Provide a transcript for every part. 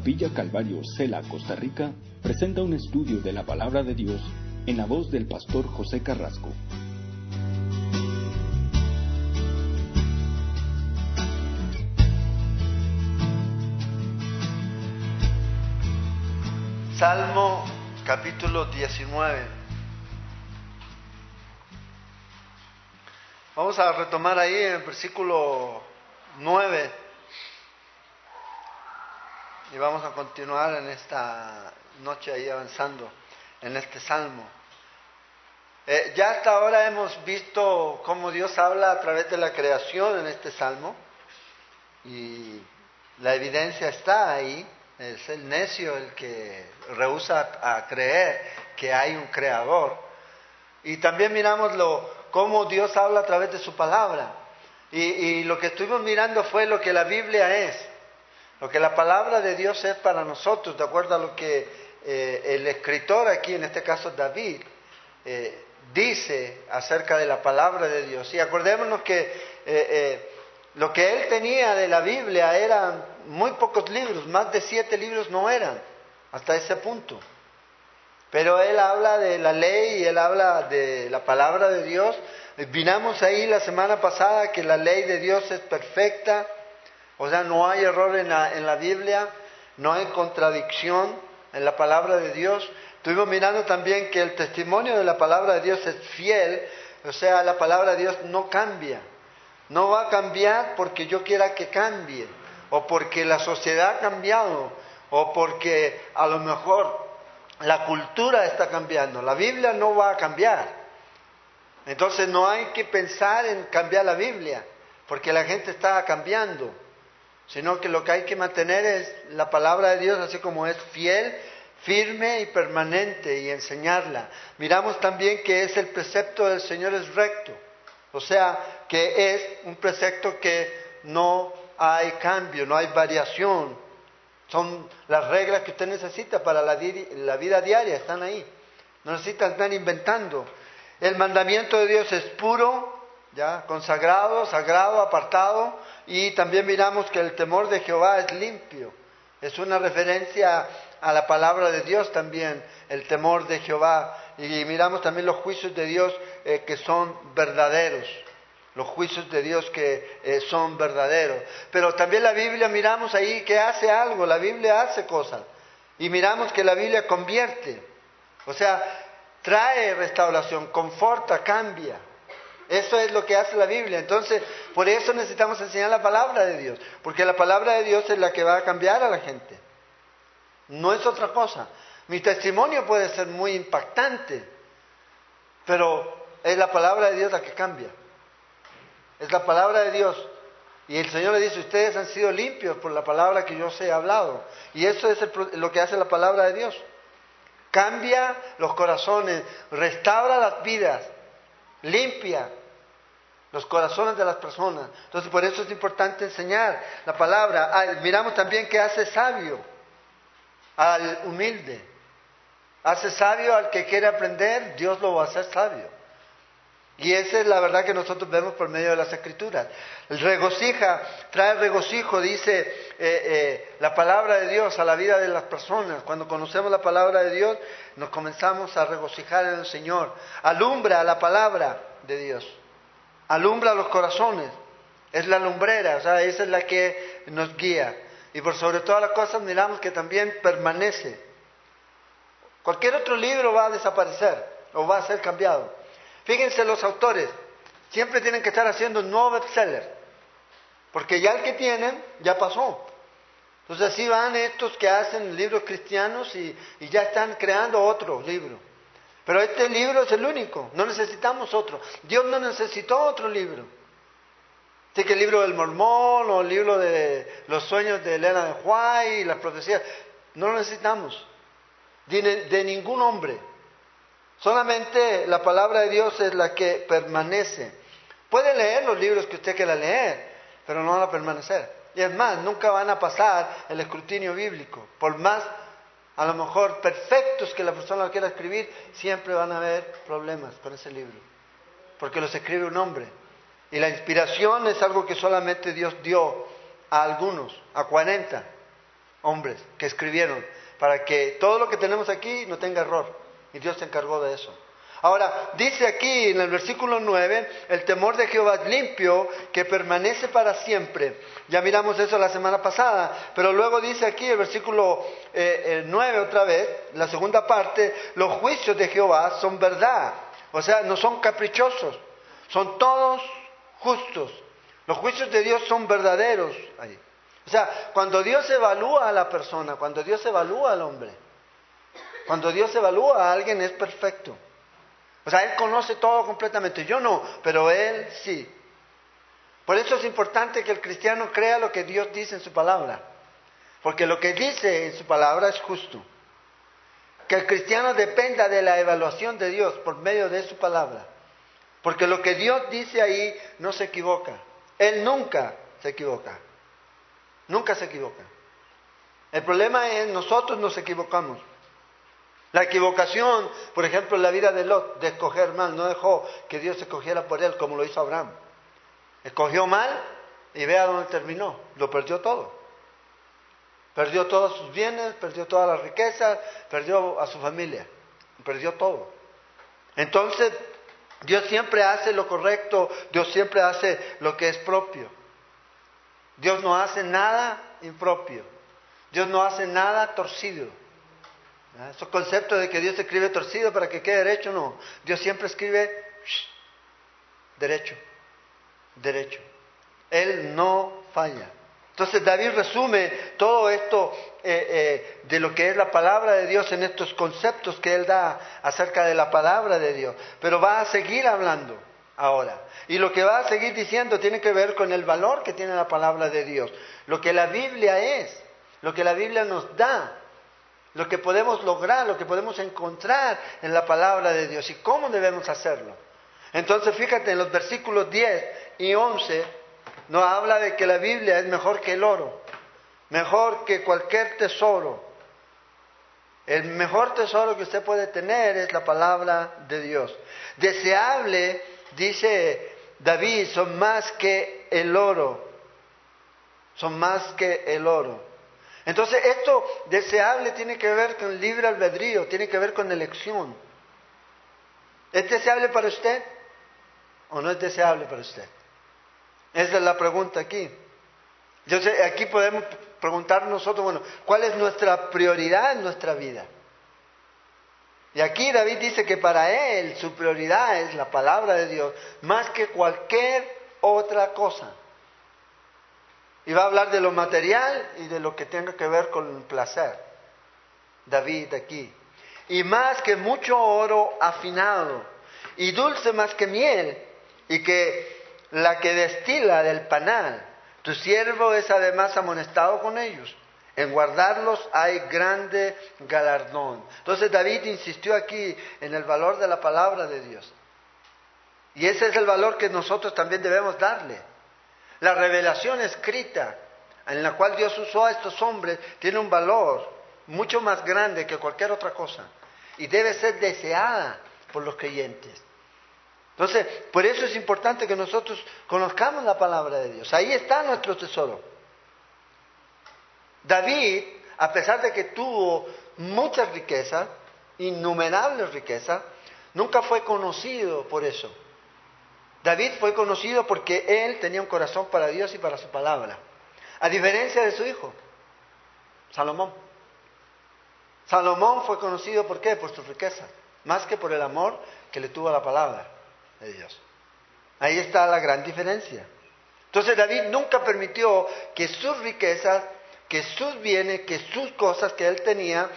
Capilla Calvario, Cela, Costa Rica, presenta un estudio de la palabra de Dios en la voz del pastor José Carrasco. Salmo capítulo 19. Vamos a retomar ahí en el versículo 9 y vamos a continuar en esta noche ahí avanzando en este salmo. Eh, ya hasta ahora hemos visto cómo Dios habla a través de la creación en este salmo y la evidencia está ahí. Es el necio el que rehúsa a creer que hay un creador. Y también miramos lo, cómo Dios habla a través de su palabra. Y, y lo que estuvimos mirando fue lo que la Biblia es. Lo que la palabra de Dios es para nosotros, de acuerdo a lo que eh, el escritor aquí, en este caso David, eh, dice acerca de la palabra de Dios. Y acordémonos que eh, lo que él tenía de la Biblia eran muy pocos libros, más de siete libros no eran, hasta ese punto. Pero él habla de la ley y él habla de la palabra de Dios. Vinamos ahí la semana pasada que la ley de Dios es perfecta, o sea, no hay error en la, en la Biblia, no hay contradicción en la palabra de Dios. Estuvimos mirando también que el testimonio de la palabra de Dios es fiel, o sea, la palabra de Dios no cambia. No va a cambiar porque yo quiera que cambie, o porque la sociedad ha cambiado, o porque a lo mejor la cultura está cambiando. La Biblia no va a cambiar. Entonces no hay que pensar en cambiar la Biblia, porque la gente está cambiando sino que lo que hay que mantener es la palabra de Dios así como es fiel, firme y permanente y enseñarla. Miramos también que es el precepto del Señor es recto, o sea, que es un precepto que no hay cambio, no hay variación. Son las reglas que usted necesita para la, vida diaria, están ahí. No necesita estar inventando. El mandamiento de Dios es puro, ya consagrado, sagrado, apartado, y también miramos que el temor de Jehová es limpio. Es una referencia a la palabra de Dios también, el temor de Jehová. Y miramos también los juicios de Dios eh, que son verdaderos, los juicios de Dios que eh, son verdaderos. Pero también la Biblia miramos ahí que hace algo, la Biblia hace cosas. Y miramos que la Biblia convierte, o sea, trae restauración, conforta, cambia. Eso es lo que hace la Biblia. Entonces, por eso necesitamos enseñar la palabra de Dios, porque la palabra de Dios es la que va a cambiar a la gente. No es otra cosa. Mi testimonio puede ser muy impactante, pero es la palabra de Dios la que cambia. Es la palabra de Dios. Y el Señor le dice, ustedes han sido limpios por la palabra que yo os he hablado. Y eso es lo que hace la palabra de Dios. Cambia los corazones, restaura las vidas, limpia, los corazones de las personas. Entonces, por eso es importante enseñar la palabra. Ah, miramos también que hace sabio al humilde. Hace sabio al que quiere aprender, Dios lo va a hacer sabio. Y esa es la verdad que nosotros vemos por medio de las escrituras. El regocija, trae regocijo, dice eh, eh, la palabra de Dios a la vida de las personas. Cuando conocemos la palabra de Dios, nos comenzamos a regocijar en el Señor. Alumbra la palabra de Dios alumbra los corazones, es la lumbrera, o sea, esa es la que nos guía. Y por sobre todas las cosas miramos que también permanece. Cualquier otro libro va a desaparecer o va a ser cambiado. Fíjense los autores, siempre tienen que estar haciendo un nuevo bestseller, porque ya el que tienen ya pasó. Entonces así van estos que hacen libros cristianos y, y ya están creando otro libro. Pero este libro es el único, no necesitamos otro. Dios no necesitó otro libro. Así que el libro del mormón o el libro de los sueños de Elena de White y las profecías, no lo necesitamos. De, de ningún hombre. Solamente la palabra de Dios es la que permanece. Puede leer los libros que usted quiera leer, pero no van a permanecer. Y es más, nunca van a pasar el escrutinio bíblico, por más a lo mejor perfectos que la persona quiera escribir, siempre van a haber problemas con ese libro, porque los escribe un hombre. Y la inspiración es algo que solamente Dios dio a algunos, a 40. hombres que escribieron para que todo lo que tenemos aquí no tenga error. Y Dios se encargó de eso. Ahora, dice aquí en el versículo 9, el temor de Jehová es limpio, que permanece para siempre. Ya miramos eso la semana pasada, pero luego dice aquí el versículo 9 eh, otra vez, la segunda parte, los juicios de Jehová son verdad, o sea, no son caprichosos, son todos justos. Los juicios de Dios son verdaderos. O sea, cuando Dios evalúa a la persona, cuando Dios evalúa al hombre, cuando Dios evalúa a alguien es perfecto. O sea, Él conoce todo completamente. Yo no, pero Él sí. Por eso es importante que el cristiano crea lo que Dios dice en su palabra. Porque lo que dice en su palabra es justo. Que el cristiano dependa de la evaluación de Dios por medio de su palabra. Porque lo que Dios dice ahí no se equivoca. Él nunca se equivoca. Nunca se equivoca. El problema es nosotros nos equivocamos. La equivocación, por ejemplo, en la vida de Lot, de escoger mal, no dejó que Dios escogiera por él como lo hizo Abraham. Escogió mal y vea dónde terminó. Lo perdió todo. Perdió todos sus bienes, perdió todas las riquezas, perdió a su familia, perdió todo. Entonces, Dios siempre hace lo correcto, Dios siempre hace lo que es propio. Dios no hace nada impropio. Dios no hace nada torcido. Esos conceptos de que Dios escribe torcido para que quede derecho, no. Dios siempre escribe derecho, derecho. Él no falla. Entonces David resume todo esto eh, eh, de lo que es la palabra de Dios en estos conceptos que él da acerca de la palabra de Dios. Pero va a seguir hablando ahora. Y lo que va a seguir diciendo tiene que ver con el valor que tiene la palabra de Dios. Lo que la Biblia es, lo que la Biblia nos da lo que podemos lograr, lo que podemos encontrar en la palabra de Dios y cómo debemos hacerlo. Entonces, fíjate, en los versículos 10 y 11 nos habla de que la Biblia es mejor que el oro, mejor que cualquier tesoro. El mejor tesoro que usted puede tener es la palabra de Dios. Deseable, dice David, son más que el oro. Son más que el oro. Entonces, esto deseable tiene que ver con libre albedrío, tiene que ver con elección. ¿Es deseable para usted o no es deseable para usted? Esa es la pregunta aquí. Yo sé, aquí podemos preguntar nosotros, bueno, ¿cuál es nuestra prioridad en nuestra vida? Y aquí David dice que para él su prioridad es la palabra de Dios más que cualquier otra cosa. Y va a hablar de lo material y de lo que tenga que ver con el placer. David aquí. Y más que mucho oro afinado, y dulce más que miel, y que la que destila del panal. Tu siervo es además amonestado con ellos. En guardarlos hay grande galardón. Entonces David insistió aquí en el valor de la palabra de Dios. Y ese es el valor que nosotros también debemos darle. La revelación escrita en la cual Dios usó a estos hombres tiene un valor mucho más grande que cualquier otra cosa y debe ser deseada por los creyentes. Entonces, por eso es importante que nosotros conozcamos la palabra de Dios. Ahí está nuestro tesoro. David, a pesar de que tuvo muchas riquezas, innumerables riquezas, nunca fue conocido por eso. David fue conocido porque él tenía un corazón para Dios y para su palabra, a diferencia de su hijo, Salomón. Salomón fue conocido por qué? Por su riqueza, más que por el amor que le tuvo a la palabra de Dios. Ahí está la gran diferencia. Entonces David nunca permitió que sus riquezas, que sus bienes, que sus cosas que él tenía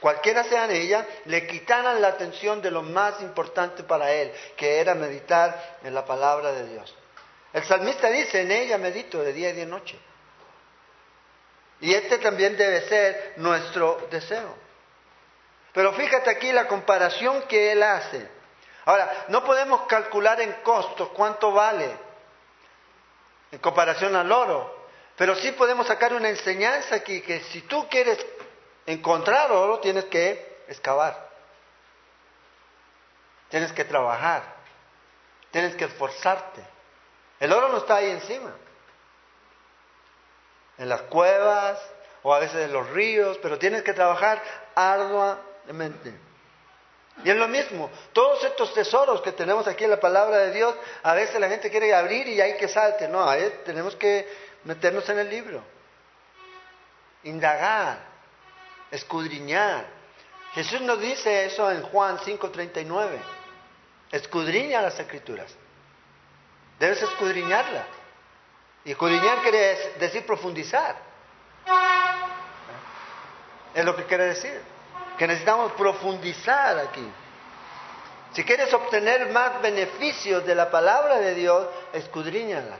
cualquiera sean ellas, le quitaran la atención de lo más importante para él, que era meditar en la palabra de Dios. El salmista dice, en ella medito de día y de noche. Y este también debe ser nuestro deseo. Pero fíjate aquí la comparación que él hace. Ahora, no podemos calcular en costos cuánto vale en comparación al oro, pero sí podemos sacar una enseñanza aquí que si tú quieres encontrar oro tienes que excavar. Tienes que trabajar. Tienes que esforzarte. El oro no está ahí encima. En las cuevas o a veces de los ríos, pero tienes que trabajar arduamente. Y es lo mismo, todos estos tesoros que tenemos aquí en la palabra de Dios, a veces la gente quiere abrir y hay que salte. No, tenemos que meternos en el libro, indagar, escudriñar. Jesús nos dice eso en Juan 5:39. Escudriña las escrituras. Debes escudriñarla. Y escudriñar quiere decir profundizar. Es lo que quiere decir. Que necesitamos profundizar aquí. Si quieres obtener más beneficios de la palabra de Dios, escudriñala.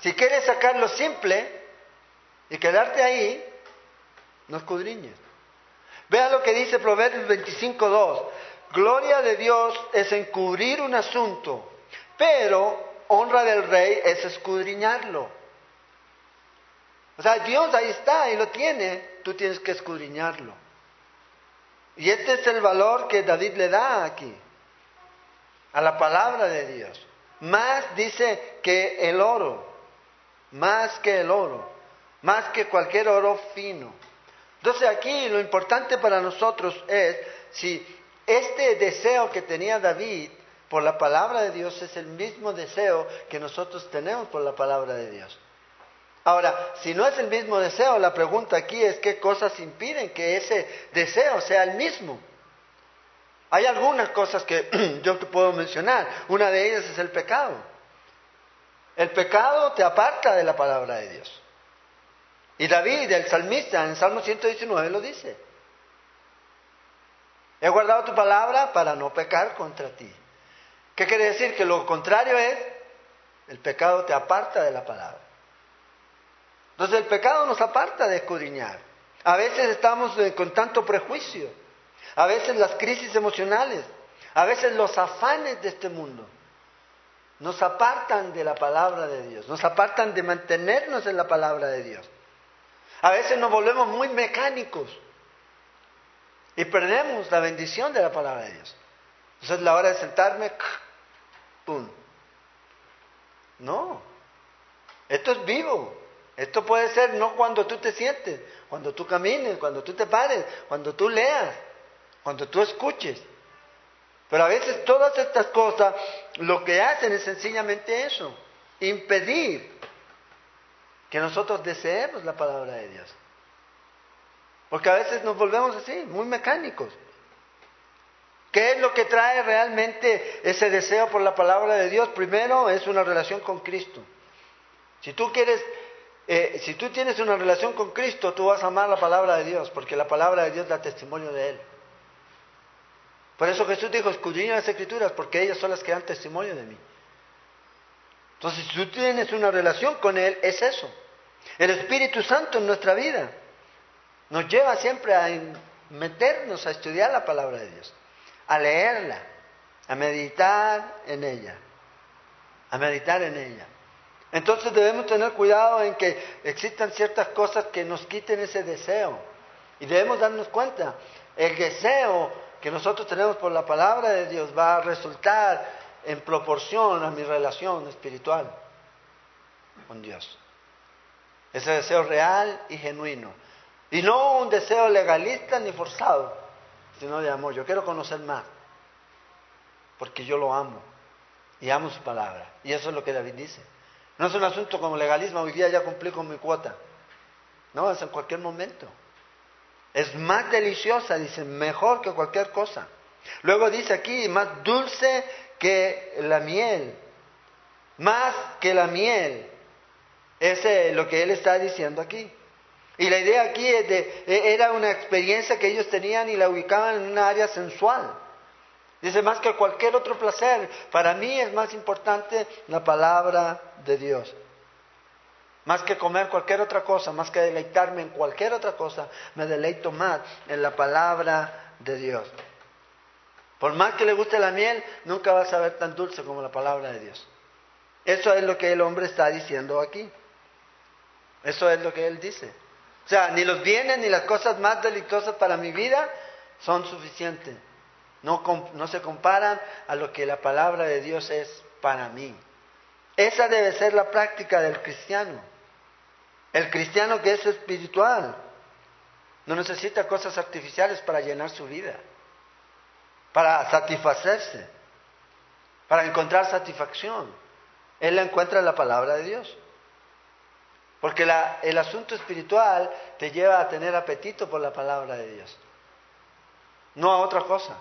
Si quieres sacar lo simple y quedarte ahí, no escudriñes. Vea lo que dice Proverbios 25.2. Gloria de Dios es encubrir un asunto, pero honra del rey es escudriñarlo. O sea, Dios ahí está y lo tiene, tú tienes que escudriñarlo. Y este es el valor que David le da aquí, a la palabra de Dios. Más dice que el oro, más que el oro, más que cualquier oro fino. Entonces aquí lo importante para nosotros es si este deseo que tenía David por la palabra de Dios es el mismo deseo que nosotros tenemos por la palabra de Dios. Ahora, si no es el mismo deseo, la pregunta aquí es qué cosas impiden que ese deseo sea el mismo. Hay algunas cosas que yo te puedo mencionar. Una de ellas es el pecado. El pecado te aparta de la palabra de Dios. Y David, el salmista, en Salmo 119 lo dice. He guardado tu palabra para no pecar contra ti. ¿Qué quiere decir? Que lo contrario es, el pecado te aparta de la palabra. Entonces el pecado nos aparta de escudriñar. A veces estamos eh, con tanto prejuicio, a veces las crisis emocionales, a veces los afanes de este mundo nos apartan de la palabra de Dios, nos apartan de mantenernos en la palabra de Dios. A veces nos volvemos muy mecánicos y perdemos la bendición de la palabra de Dios. Entonces es la hora de sentarme, ¡pum! No, esto es vivo. Esto puede ser no cuando tú te sientes, cuando tú camines, cuando tú te pares, cuando tú leas, cuando tú escuches. Pero a veces todas estas cosas lo que hacen es sencillamente eso, impedir que nosotros deseemos la palabra de Dios. Porque a veces nos volvemos así, muy mecánicos. ¿Qué es lo que trae realmente ese deseo por la palabra de Dios? Primero es una relación con Cristo. Si tú quieres eh, si tú tienes una relación con Cristo, tú vas a amar la palabra de Dios, porque la palabra de Dios da testimonio de Él. Por eso Jesús dijo, escudriña las escrituras, porque ellas son las que dan testimonio de mí. Entonces, si tú tienes una relación con Él, es eso. El Espíritu Santo en nuestra vida nos lleva siempre a meternos a estudiar la palabra de Dios, a leerla, a meditar en ella, a meditar en ella. Entonces debemos tener cuidado en que existan ciertas cosas que nos quiten ese deseo. Y debemos darnos cuenta, el deseo que nosotros tenemos por la palabra de Dios va a resultar en proporción a mi relación espiritual con Dios. Ese deseo real y genuino. Y no un deseo legalista ni forzado, sino de amor. Yo quiero conocer más, porque yo lo amo y amo su palabra. Y eso es lo que David dice. No es un asunto como legalismo, hoy día ya cumplí con mi cuota. No, es en cualquier momento. Es más deliciosa, dice, mejor que cualquier cosa. Luego dice aquí, más dulce que la miel. Más que la miel. Ese es lo que él está diciendo aquí. Y la idea aquí e, era una experiencia que ellos tenían y la ubicaban en una área sensual. Dice, más que cualquier otro placer, para mí es más importante la palabra de Dios. Más que comer cualquier otra cosa, más que deleitarme en cualquier otra cosa, me deleito más en la palabra de Dios. Por más que le guste la miel, nunca va a saber tan dulce como la palabra de Dios. Eso es lo que el hombre está diciendo aquí. Eso es lo que él dice. O sea, ni los bienes ni las cosas más deliciosas para mi vida son suficientes. No, se comparan a lo que la palabra de Dios es para mí. Esa debe ser la práctica del cristiano. El cristiano que es espiritual no necesita cosas artificiales para llenar su vida, para satisfacerse, para encontrar satisfacción. Él la encuentra en la palabra de Dios. Porque el asunto espiritual te lleva a tener apetito por la palabra de Dios, no a otra cosa.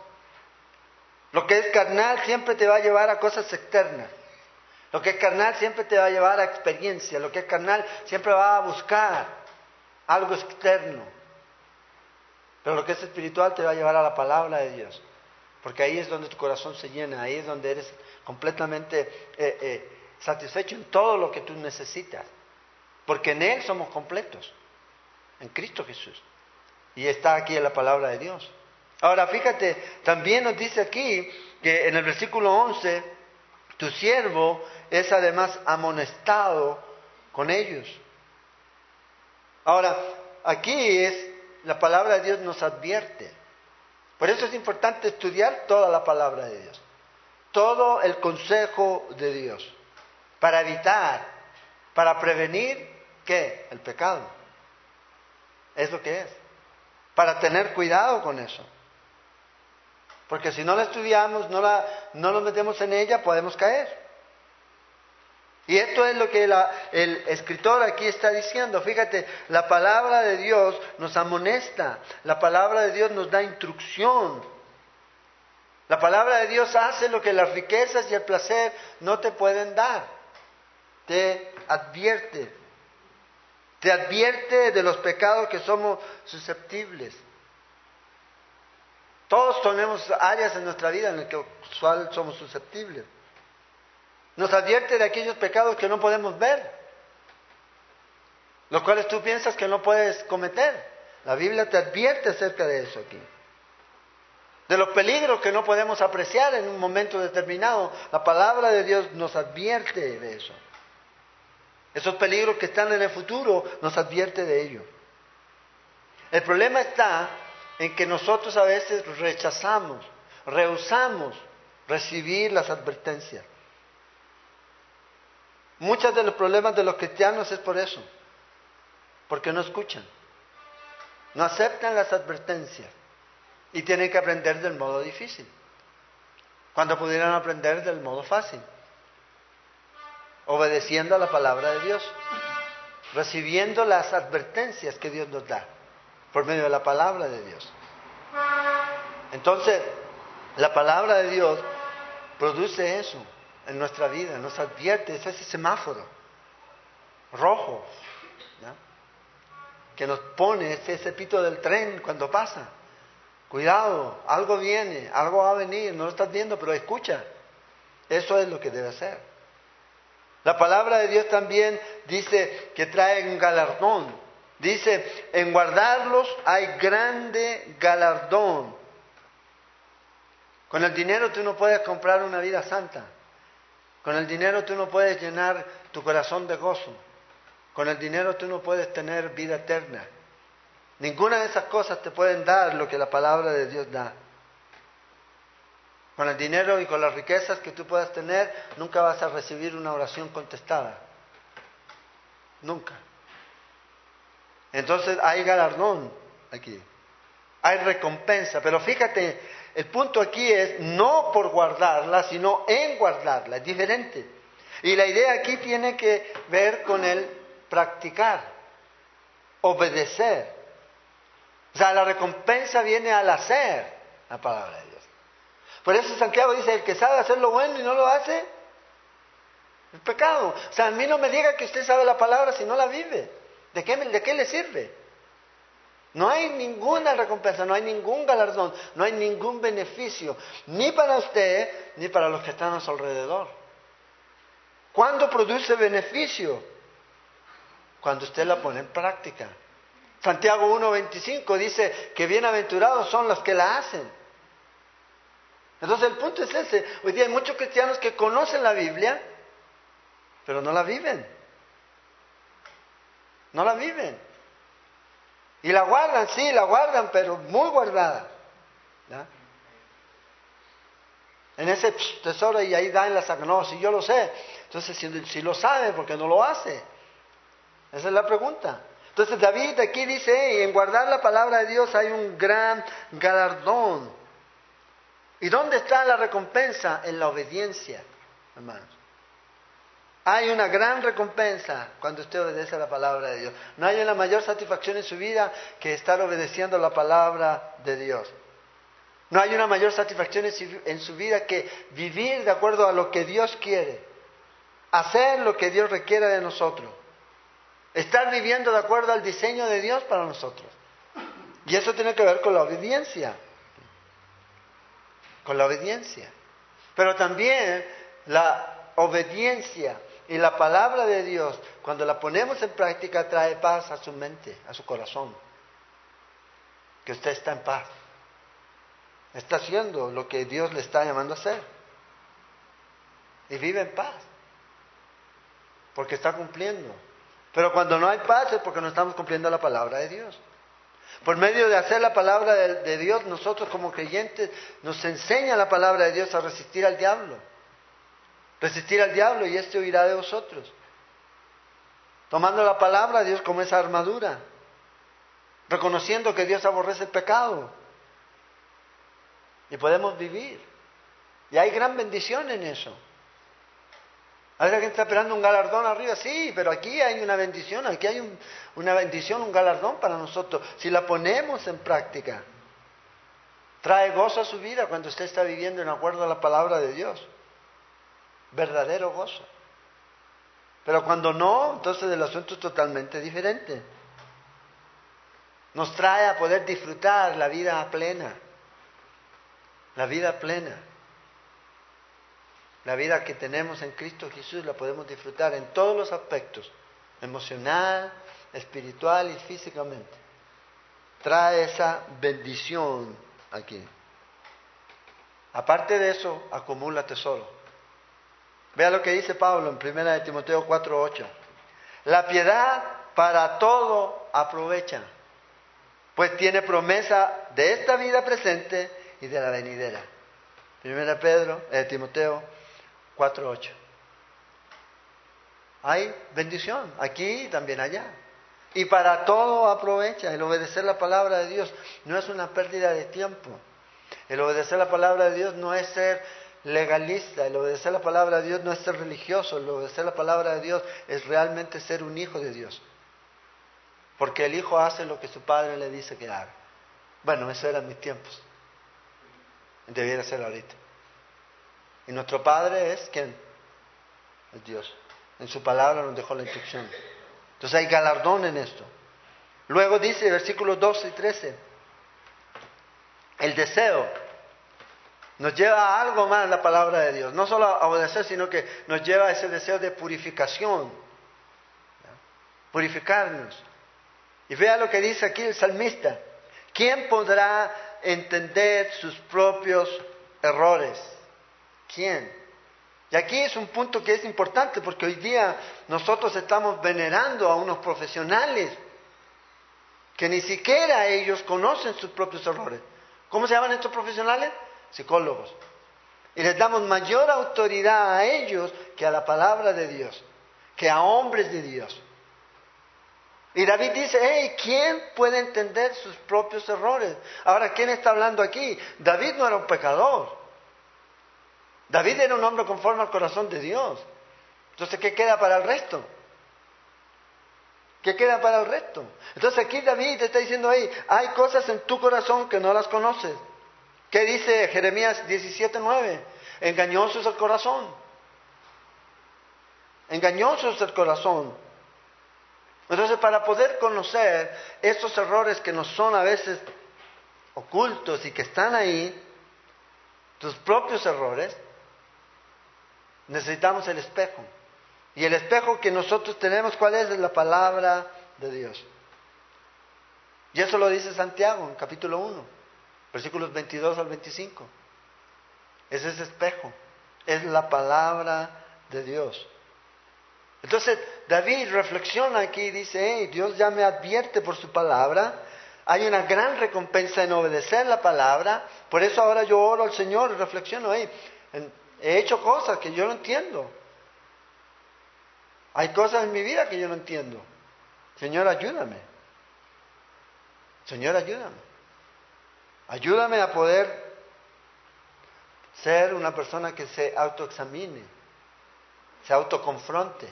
Lo que es carnal siempre te va a llevar a cosas externas. Lo que es carnal siempre te va a llevar a experiencia. Lo que es carnal siempre va a buscar algo externo. Pero lo que es espiritual te va a llevar a la palabra de Dios. Porque ahí es donde tu corazón se llena, ahí es donde eres completamente eh, eh, satisfecho en todo lo que tú necesitas. Porque en Él somos completos, en Cristo Jesús. Y está aquí en la palabra de Dios. Ahora fíjate, también nos dice aquí que en el versículo 11, tu siervo es además amonestado con ellos. Ahora, aquí es, la palabra de Dios nos advierte. Por eso es importante estudiar toda la palabra de Dios, todo el consejo de Dios, para evitar, para prevenir ¿Qué? El pecado. Es lo que es. Para tener cuidado con eso. Porque si no la estudiamos, no, la, no nos metemos en ella, podemos caer. Y esto es lo que el escritor aquí está diciendo. Fíjate, la palabra de Dios nos amonesta, la palabra de Dios nos da instrucción. La palabra de Dios hace lo que las riquezas y el placer no te pueden dar. Te advierte, te advierte de los pecados que somos susceptibles. Todos tenemos áreas en nuestra vida en las que somos susceptibles. Nos advierte de aquellos pecados que no podemos ver, los cuales tú piensas que no puedes cometer. La Biblia te advierte acerca de eso aquí. De los peligros que no podemos apreciar en un momento determinado. La palabra de Dios nos advierte de eso. Esos peligros que están en el futuro nos advierte de ello. El problema está en que nosotros a veces rechazamos, rehusamos recibir las advertencias. Muchos de los problemas de los cristianos es por eso, porque no escuchan, no aceptan las advertencias y tienen que aprender del modo difícil, cuando pudieran aprender del modo fácil obedeciendo a la palabra de Dios, recibiendo las advertencias que Dios nos da por medio de la palabra de Dios. Entonces, la palabra de Dios produce eso en nuestra vida, nos advierte, es ese semáforo rojo que nos pone ese, ese pito del tren cuando pasa. Cuidado, algo viene, algo va a venir, no lo estás viendo, pero escucha. Eso es lo que debe hacer. La palabra de Dios también dice que trae un galardón. Dice, en guardarlos hay grande galardón. Con el dinero tú no puedes comprar una vida santa. Con el dinero tú no puedes llenar tu corazón de gozo. Con el dinero tú no puedes tener vida eterna. Ninguna de esas cosas te pueden dar lo que la palabra de Dios da. Con el dinero y con las riquezas que tú puedas tener, nunca vas a recibir una oración contestada. Nunca. Entonces hay galardón aquí. Hay recompensa. Pero fíjate, el punto aquí es no por guardarla, sino en guardarla. Es diferente. Y la idea aquí tiene que ver con el practicar, obedecer. O sea, la recompensa viene al hacer la palabra de Dios. Por eso Santiago dice, el que sabe hacer lo bueno y no lo hace, es pecado. O sea, a mí no me diga que usted sabe la palabra si no la vive. ¿De qué, de qué le sirve? No hay ninguna recompensa, no hay ningún galardón, no hay ningún beneficio, ni para usted ni para los que están a su alrededor. ¿Cuándo produce beneficio? Cuando usted la pone en práctica. Santiago 1.25 dice que bienaventurados son los que la hacen. Entonces el punto es ese. Hoy día hay muchos cristianos que conocen la Biblia, pero no la viven. No la viven. Y la guardan, sí, la guardan, pero muy guardada. En ese tesoro y ahí dan la sangre. No, si yo lo sé. Entonces, si, si lo sabe, porque no lo hace. Esa es la pregunta. Entonces David aquí dice, en guardar la palabra de Dios hay un gran galardón. ¿Y dónde está la recompensa? En la obediencia, hermanos. Hay una gran recompensa cuando usted obedece a la palabra de Dios. No hay una mayor satisfacción en su vida que estar obedeciendo la palabra de Dios. No hay una mayor satisfacción en su vida que vivir de acuerdo a lo que Dios quiere. Hacer lo que Dios requiere de nosotros. Estar viviendo de acuerdo al diseño de Dios para nosotros. Y eso tiene que ver con la obediencia. Con la obediencia. Pero también la obediencia y la palabra de Dios, cuando la ponemos en práctica, trae paz a su mente, a su corazón. Que usted está en paz. Está haciendo lo que Dios le está llamando a hacer. Y vive en paz. Porque está cumpliendo. Pero cuando no hay paz es porque no estamos cumpliendo la palabra de Dios. Por medio de hacer la palabra de, Dios, nosotros como creyentes nos enseña la palabra de Dios a resistir al diablo. Resistir al diablo y éste huirá de vosotros. Tomando la palabra de Dios como esa armadura. Reconociendo que Dios aborrece el pecado. Y podemos vivir. Y hay gran bendición en eso. ¿Alguien está esperando un galardón arriba? Sí, pero aquí hay una bendición, aquí hay una bendición, un galardón para nosotros. Si la ponemos en práctica, trae gozo a su vida cuando usted está viviendo en acuerdo a la palabra de Dios verdadero gozo. Pero cuando no, entonces el asunto es totalmente diferente. Nos trae a poder disfrutar la vida plena. La vida plena. La vida que tenemos en Cristo Jesús la podemos disfrutar en todos los aspectos, emocional, espiritual y físicamente. Trae esa bendición aquí. Aparte de eso, acumula tesoro. Vea lo que dice Pablo en 1 de Timoteo 4:8. La piedad para todo aprovecha, pues tiene promesa de esta vida presente y de la venidera. 1 Pedro, eh, Timoteo 4:8. Hay bendición aquí y también allá. Y para todo aprovecha. El obedecer la palabra de Dios no es una pérdida de tiempo. El obedecer la palabra de Dios no es ser legalista, el obedecer la palabra de Dios no es ser religioso, el obedecer la palabra de Dios es realmente ser un hijo de Dios. Porque el hijo hace lo que su padre le dice que haga. Bueno, eso eran mis tiempos. Debiera ser ahorita. Y nuestro padre es quién? Es Dios. En su palabra nos dejó la instrucción. Entonces hay galardón en esto. Luego dice, versículos 12 y 13, el deseo nos lleva a algo más la palabra de Dios. No solo a obedecer, sino que nos lleva a ese deseo de purificación. Purificarnos. Y vea lo que dice aquí el salmista. ¿Quién podrá entender sus propios errores? ¿Quién? Y aquí es un punto que es importante porque hoy día nosotros estamos venerando a unos profesionales que ni siquiera ellos conocen sus propios errores. ¿Cómo se llaman estos profesionales? Psicólogos. Y les damos mayor autoridad a ellos que a la palabra de Dios, que a hombres de Dios. Y David dice, hey, ¿quién puede entender sus propios errores? Ahora, ¿quién está hablando aquí? David no era un pecador. David era un hombre conforme al corazón de Dios. Entonces, ¿qué queda para el resto? ¿Qué queda para el resto? Entonces aquí David te está diciendo, hey, hay cosas en tu corazón que no las conoces. ¿Qué dice Jeremías 17:9? Engañoso es el corazón. Engañoso es el corazón. Entonces, para poder conocer estos errores que nos son a veces ocultos y que están ahí, tus propios errores, necesitamos el espejo. Y el espejo que nosotros tenemos, ¿cuál es? Es la palabra de Dios. Y eso lo dice Santiago en capítulo 1 versículos 22 al 25. Es ese espejo, es la palabra de Dios. Entonces David reflexiona aquí y dice, hey, Dios ya me advierte por su palabra, hay una gran recompensa en obedecer la palabra, por eso ahora yo oro al Señor y reflexiono, hey, he hecho cosas que yo no entiendo. Hay cosas en mi vida que yo no entiendo. Señor, ayúdame. Señor, ayúdame. Ayúdame a poder ser una persona que se autoexamine, se autoconfronte.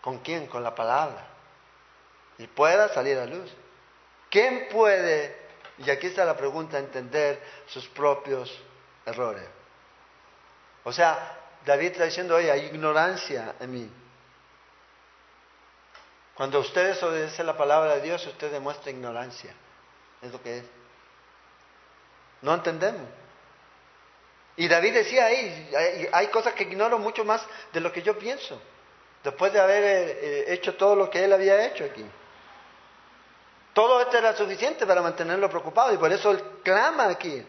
¿Con quién? Con la palabra. Y pueda salir a luz. ¿Quién puede, y aquí está la pregunta, entender sus propios errores? O sea, David está diciendo, oye, hay ignorancia en mí. Cuando ustedes obedecen la palabra de Dios, usted demuestra ignorancia. Es lo que es. No entendemos. Y David decía ahí, hay, cosas que ignoro mucho más de lo que yo pienso, después de haber eh, hecho todo lo que él había hecho aquí. Todo esto era suficiente para mantenerlo preocupado y por eso él clama aquí.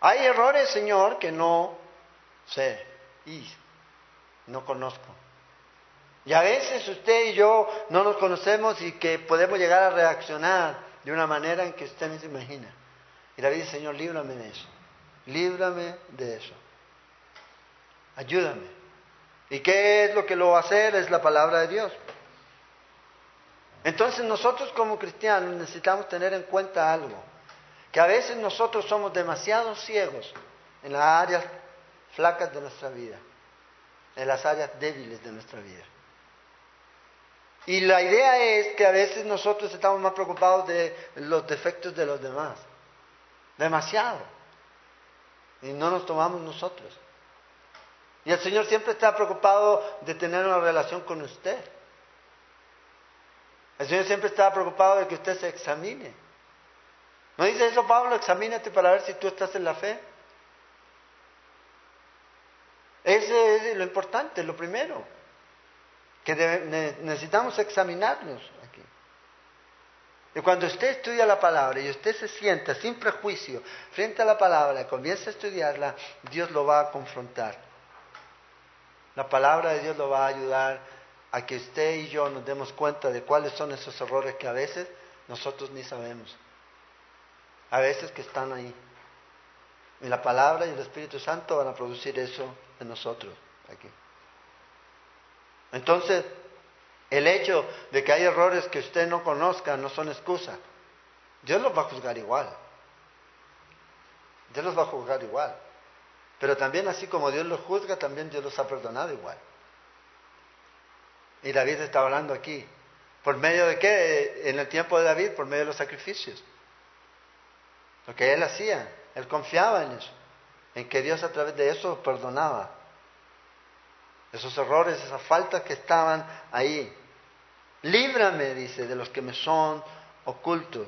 Hay errores, Señor, que no sé y no conozco. Y a veces usted y yo no nos conocemos y que podemos llegar a reaccionar de una manera en que usted no se imagina. Y David dice, Señor, líbrame de eso. Líbrame de eso. Ayúdame. ¿Y qué es lo que lo va a hacer? Es la palabra de Dios. Entonces nosotros como cristianos necesitamos tener en cuenta algo, que a veces nosotros somos demasiado ciegos en las áreas flacas de nuestra vida, en las áreas débiles de nuestra vida. Y la idea es que a veces nosotros estamos más preocupados de los defectos de los demás. Demasiado. Y no nos tomamos nosotros. Y el Señor siempre está preocupado de tener una relación con usted. El Señor siempre está preocupado de que usted se examine. ¿No dice eso Pablo? Examínate para ver si tú estás en la fe. Ese es lo importante, lo primero que necesitamos examinarnos. Y cuando usted estudia la palabra y usted se sienta sin prejuicio frente a la palabra comienza a estudiarla, Dios lo va a confrontar. La palabra de Dios lo va a ayudar a que usted y yo nos demos cuenta de cuáles son esos errores que a veces nosotros ni sabemos. A veces que están ahí. Y la palabra y el Espíritu Santo van a producir eso en nosotros aquí. Entonces, el hecho de que hay errores que usted no conozca no son excusa. Dios los va a juzgar igual. Dios los va a juzgar igual. Pero también así como Dios los juzga, también Dios los ha perdonado igual. Y David está hablando aquí. ¿Por medio de qué? En el tiempo de David, por medio de los sacrificios. Lo que él hacía, él confiaba en eso, en que Dios a través de eso perdonaba esos errores, esas faltas que estaban ahí. Líbrame, dice, de los que me son ocultos.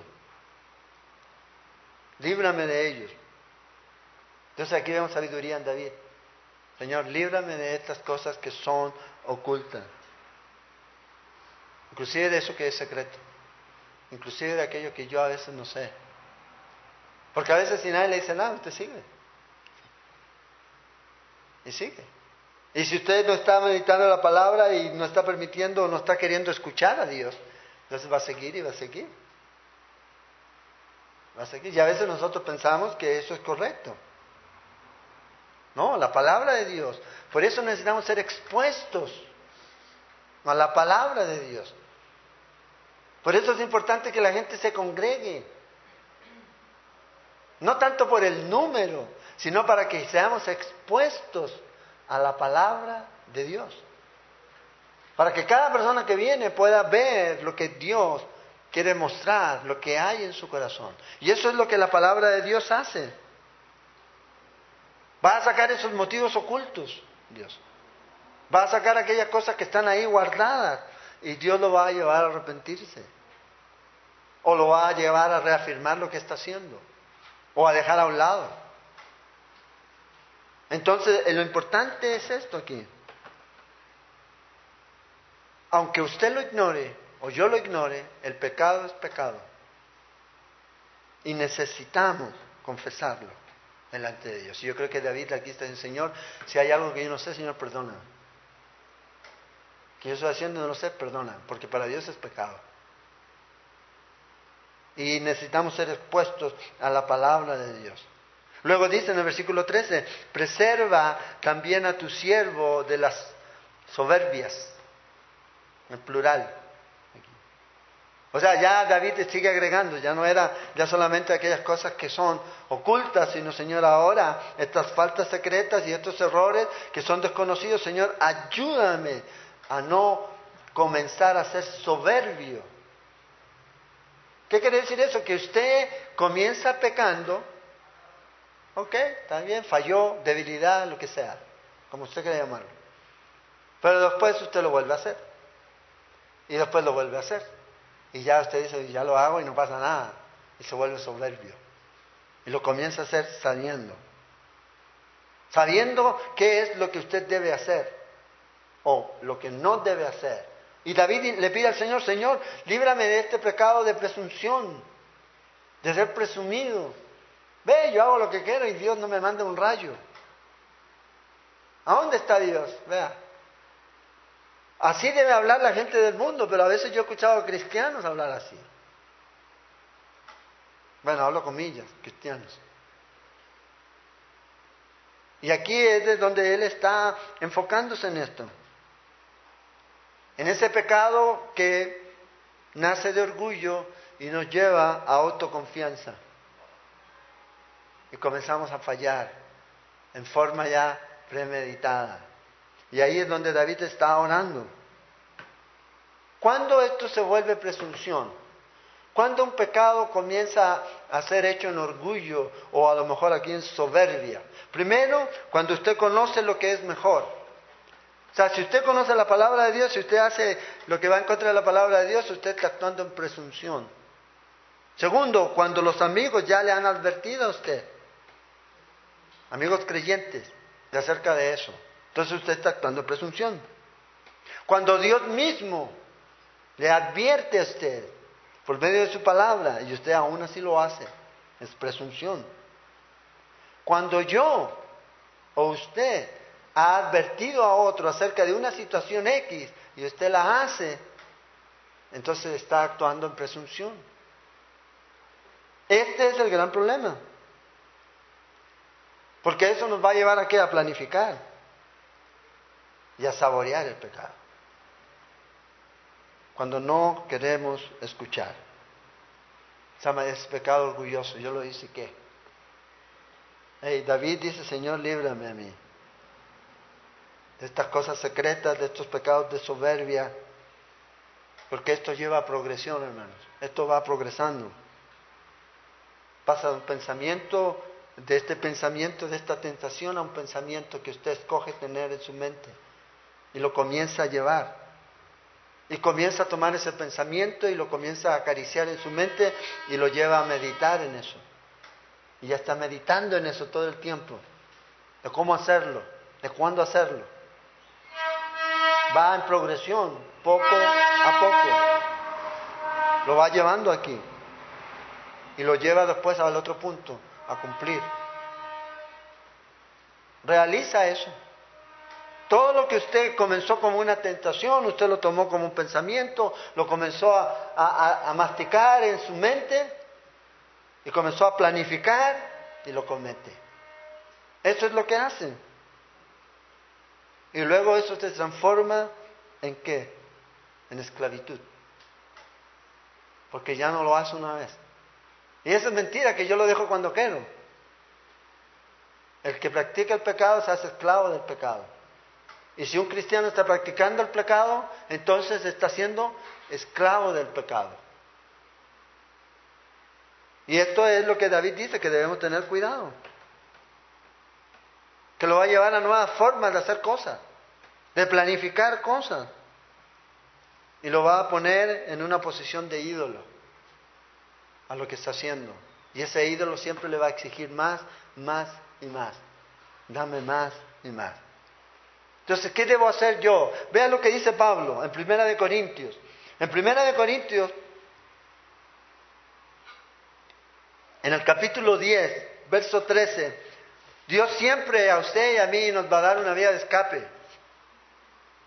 Líbrame de ellos. Entonces aquí vemos sabiduría en David. Señor, líbrame de estas cosas que son ocultas. Inclusive de eso que es secreto. Inclusive de aquello que yo a veces no sé. Porque a veces si nadie le dice nada, usted sigue. Y sigue. Y si usted no está meditando la palabra y no está permitiendo no está queriendo escuchar a Dios, entonces va a seguir y va a seguir. Va a seguir. Y a veces nosotros pensamos que eso es correcto. No, la palabra de Dios. Por eso necesitamos ser expuestos a la palabra de Dios. Por eso es importante que la gente se congregue. No tanto por el número, sino para que seamos expuestos a la palabra de Dios. Para que cada persona que viene pueda ver lo que Dios quiere mostrar, lo que hay en su corazón. Y eso es lo que la palabra de Dios hace. Va a sacar esos motivos ocultos, Dios. Va a sacar aquellas cosas que están ahí guardadas y Dios lo va a llevar a arrepentirse. O lo va a llevar a reafirmar lo que está haciendo. O a dejar a un lado. Entonces, eh, lo importante es esto aquí. Aunque usted lo ignore o yo lo ignore, el pecado es pecado. Y necesitamos confesarlo delante de Dios. Y yo creo que David aquí está diciendo, Señor, si hay algo que yo no sé, Señor, perdona. Que yo estoy haciendo no lo sé, perdona, porque para Dios es pecado. Y necesitamos ser expuestos a la palabra de Dios. Luego dice en el versículo 13, preserva también a tu siervo de las soberbias, en plural. O sea, ya David sigue agregando, ya no era ya solamente aquellas cosas que son ocultas, sino Señor, ahora estas faltas secretas y estos errores que son desconocidos, Señor, ayúdame a no comenzar a ser soberbio. ¿Qué quiere decir eso? Que usted comienza pecando, ok, bien, falló, debilidad, lo que sea, como usted quiera llamarlo. Pero después usted lo vuelve a hacer. Y después lo vuelve a hacer. Y ya usted dice, ya lo hago y no pasa nada. Y se vuelve soberbio. Y lo comienza a hacer sabiendo. Sabiendo qué es lo que usted debe hacer o lo que no debe hacer. Y David le pide al Señor, Señor, líbrame de este pecado de presunción, de ser presumido. Ve, yo hago lo que quiero y Dios no me manda un rayo. ¿A dónde está Dios? Vea, Así debe hablar la gente del mundo, pero a veces yo he escuchado a cristianos hablar así. Bueno, hablo comillas, cristianos. Y aquí es de donde él está enfocándose en esto. En ese pecado que nace de orgullo y nos lleva a autoconfianza. Y comenzamos a fallar en forma ya premeditada. Y ahí es donde David está orando. ¿Cuándo esto se vuelve presunción? ¿Cuándo un pecado comienza a ser hecho en orgullo o a lo mejor aquí en soberbia? Primero, cuando usted conoce lo que es mejor. O sea, si usted conoce la palabra de Dios, si usted hace lo que va en contra de la palabra de Dios, usted está actuando en presunción. Segundo, cuando los amigos ya le han advertido a usted, amigos creyentes, de acerca de eso. Entonces usted está actuando en presunción. Cuando Dios mismo le advierte a usted por medio de su palabra y usted aún así lo hace, es presunción. Cuando yo o usted ha advertido a otro acerca de una situación X y usted la hace, entonces está actuando en presunción. Este es el gran problema. Porque eso nos va a llevar a qué? A planificar y a saborear el pecado. Cuando no queremos escuchar. Es pecado orgulloso. Yo lo hice qué. Hey, David dice, Señor, líbrame a mí. De estas cosas secretas, de estos pecados de soberbia. Porque esto lleva a progresión, hermanos. Esto va progresando. Pasa de un pensamiento, de este pensamiento, de esta tentación, a un pensamiento que usted escoge tener en su mente y lo comienza a llevar. Y comienza a tomar ese pensamiento y lo comienza a acariciar en su mente y lo lleva a meditar en eso. Y ya está meditando en eso todo el tiempo, de cómo hacerlo, de cuándo hacerlo. Va en progresión, poco a poco. Lo va llevando aquí. Y lo lleva después al otro punto, a cumplir. Realiza eso. Todo lo que usted comenzó como una tentación, usted lo tomó como un pensamiento, lo comenzó a, masticar en su mente y comenzó a planificar y lo comete. Eso es lo que hacen. Y luego eso se transforma en qué? En esclavitud. Porque ya no lo hace una vez. Y eso es mentira, que yo lo dejo cuando quiero. El que practica el pecado se hace esclavo del pecado. Y si un cristiano está practicando el pecado, entonces está siendo esclavo del pecado. Y esto es lo que David dice, que debemos tener cuidado. Que lo va a llevar a nuevas formas de hacer cosas, de planificar cosas. Y lo va a poner en una posición de ídolo a lo que está haciendo. Y ese ídolo siempre le va a exigir más, más y más. Dame más y más. Entonces, ¿qué debo hacer yo? Vean lo que dice Pablo en Primera de Corintios. En Primera de Corintios, en el capítulo 10, verso 13, Dios siempre a usted y a mí nos va a dar una vía de escape.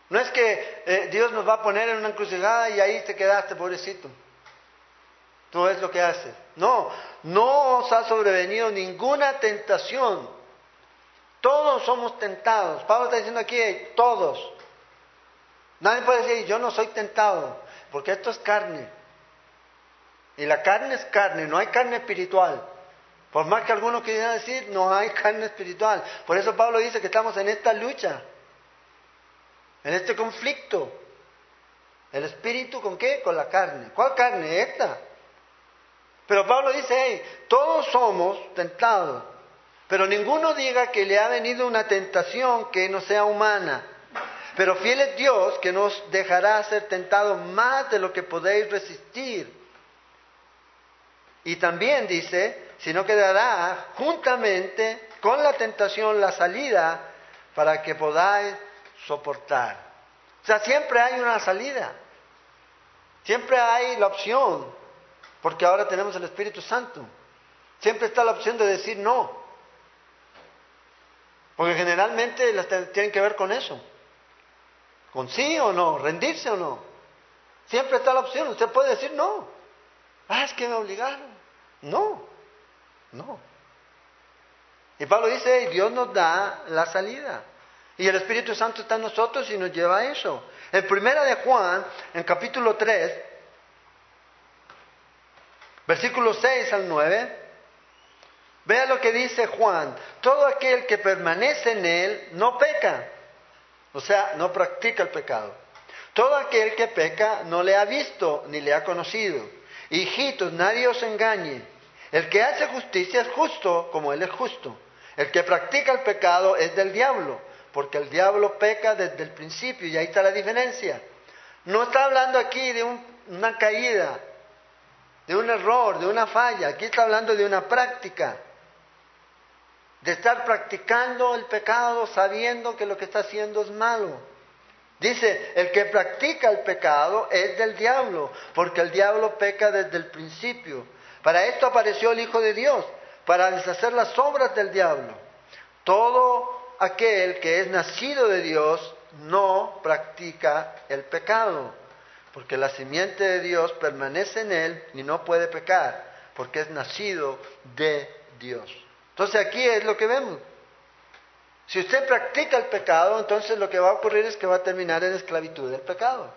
No es que eh, Dios nos va a poner en una encrucijada y ahí te quedaste, pobrecito. Tú es lo que haces. No, no os ha sobrevenido ninguna tentación todos somos tentados. Pablo está diciendo aquí, todos. Nadie puede decir, yo no soy tentado, porque esto es carne. Y la carne es carne, no hay carne espiritual. Por más que algunos quieran decir, no hay carne espiritual. Por eso Pablo dice que estamos en esta lucha, en este conflicto. ¿El espíritu con qué? Con la carne. ¿Cuál carne? Esta. Pero Pablo dice, hey, todos somos tentados, pero ninguno diga que le ha venido una tentación que no sea humana. Pero fiel es Dios que nos dejará ser tentados más de lo que podéis resistir. Y también dice, si no quedará juntamente con la tentación la salida para que podáis soportar. O sea, siempre hay una salida. Siempre hay la opción, porque ahora tenemos el Espíritu Santo. Siempre está la opción de decir no. Porque generalmente las tienen que ver con eso. Con sí o no, rendirse o no. Siempre está la opción. Usted puede decir no. Ah, es que me obligaron. No, no. Y Pablo dice, Dios nos da la salida. Y el Espíritu Santo está en nosotros y nos lleva a eso. En primera de Juan, en capítulo 3, versículos 6 al 9, vea lo que dice Juan. Todo aquel que permanece en él no peca. O sea, no practica el pecado. Todo aquel que peca no le ha visto ni le ha conocido. Hijitos, nadie os engañe. El que hace justicia es justo como él es justo. El que practica el pecado es del diablo, porque el diablo peca desde el principio y ahí está la diferencia. No está hablando aquí de una caída, de un error, de una falla. Aquí está hablando de una práctica de estar practicando el pecado sabiendo que lo que está haciendo es malo. Dice, el que practica el pecado es del diablo, porque el diablo peca desde el principio. Para esto apareció el Hijo de Dios, para deshacer las obras del diablo. Todo aquel que es nacido de Dios no practica el pecado, porque la simiente de Dios permanece en él y no puede pecar, porque es nacido de Dios. Entonces aquí es lo que vemos. Si usted practica el pecado, entonces lo que va a ocurrir es que va a terminar en esclavitud del pecado.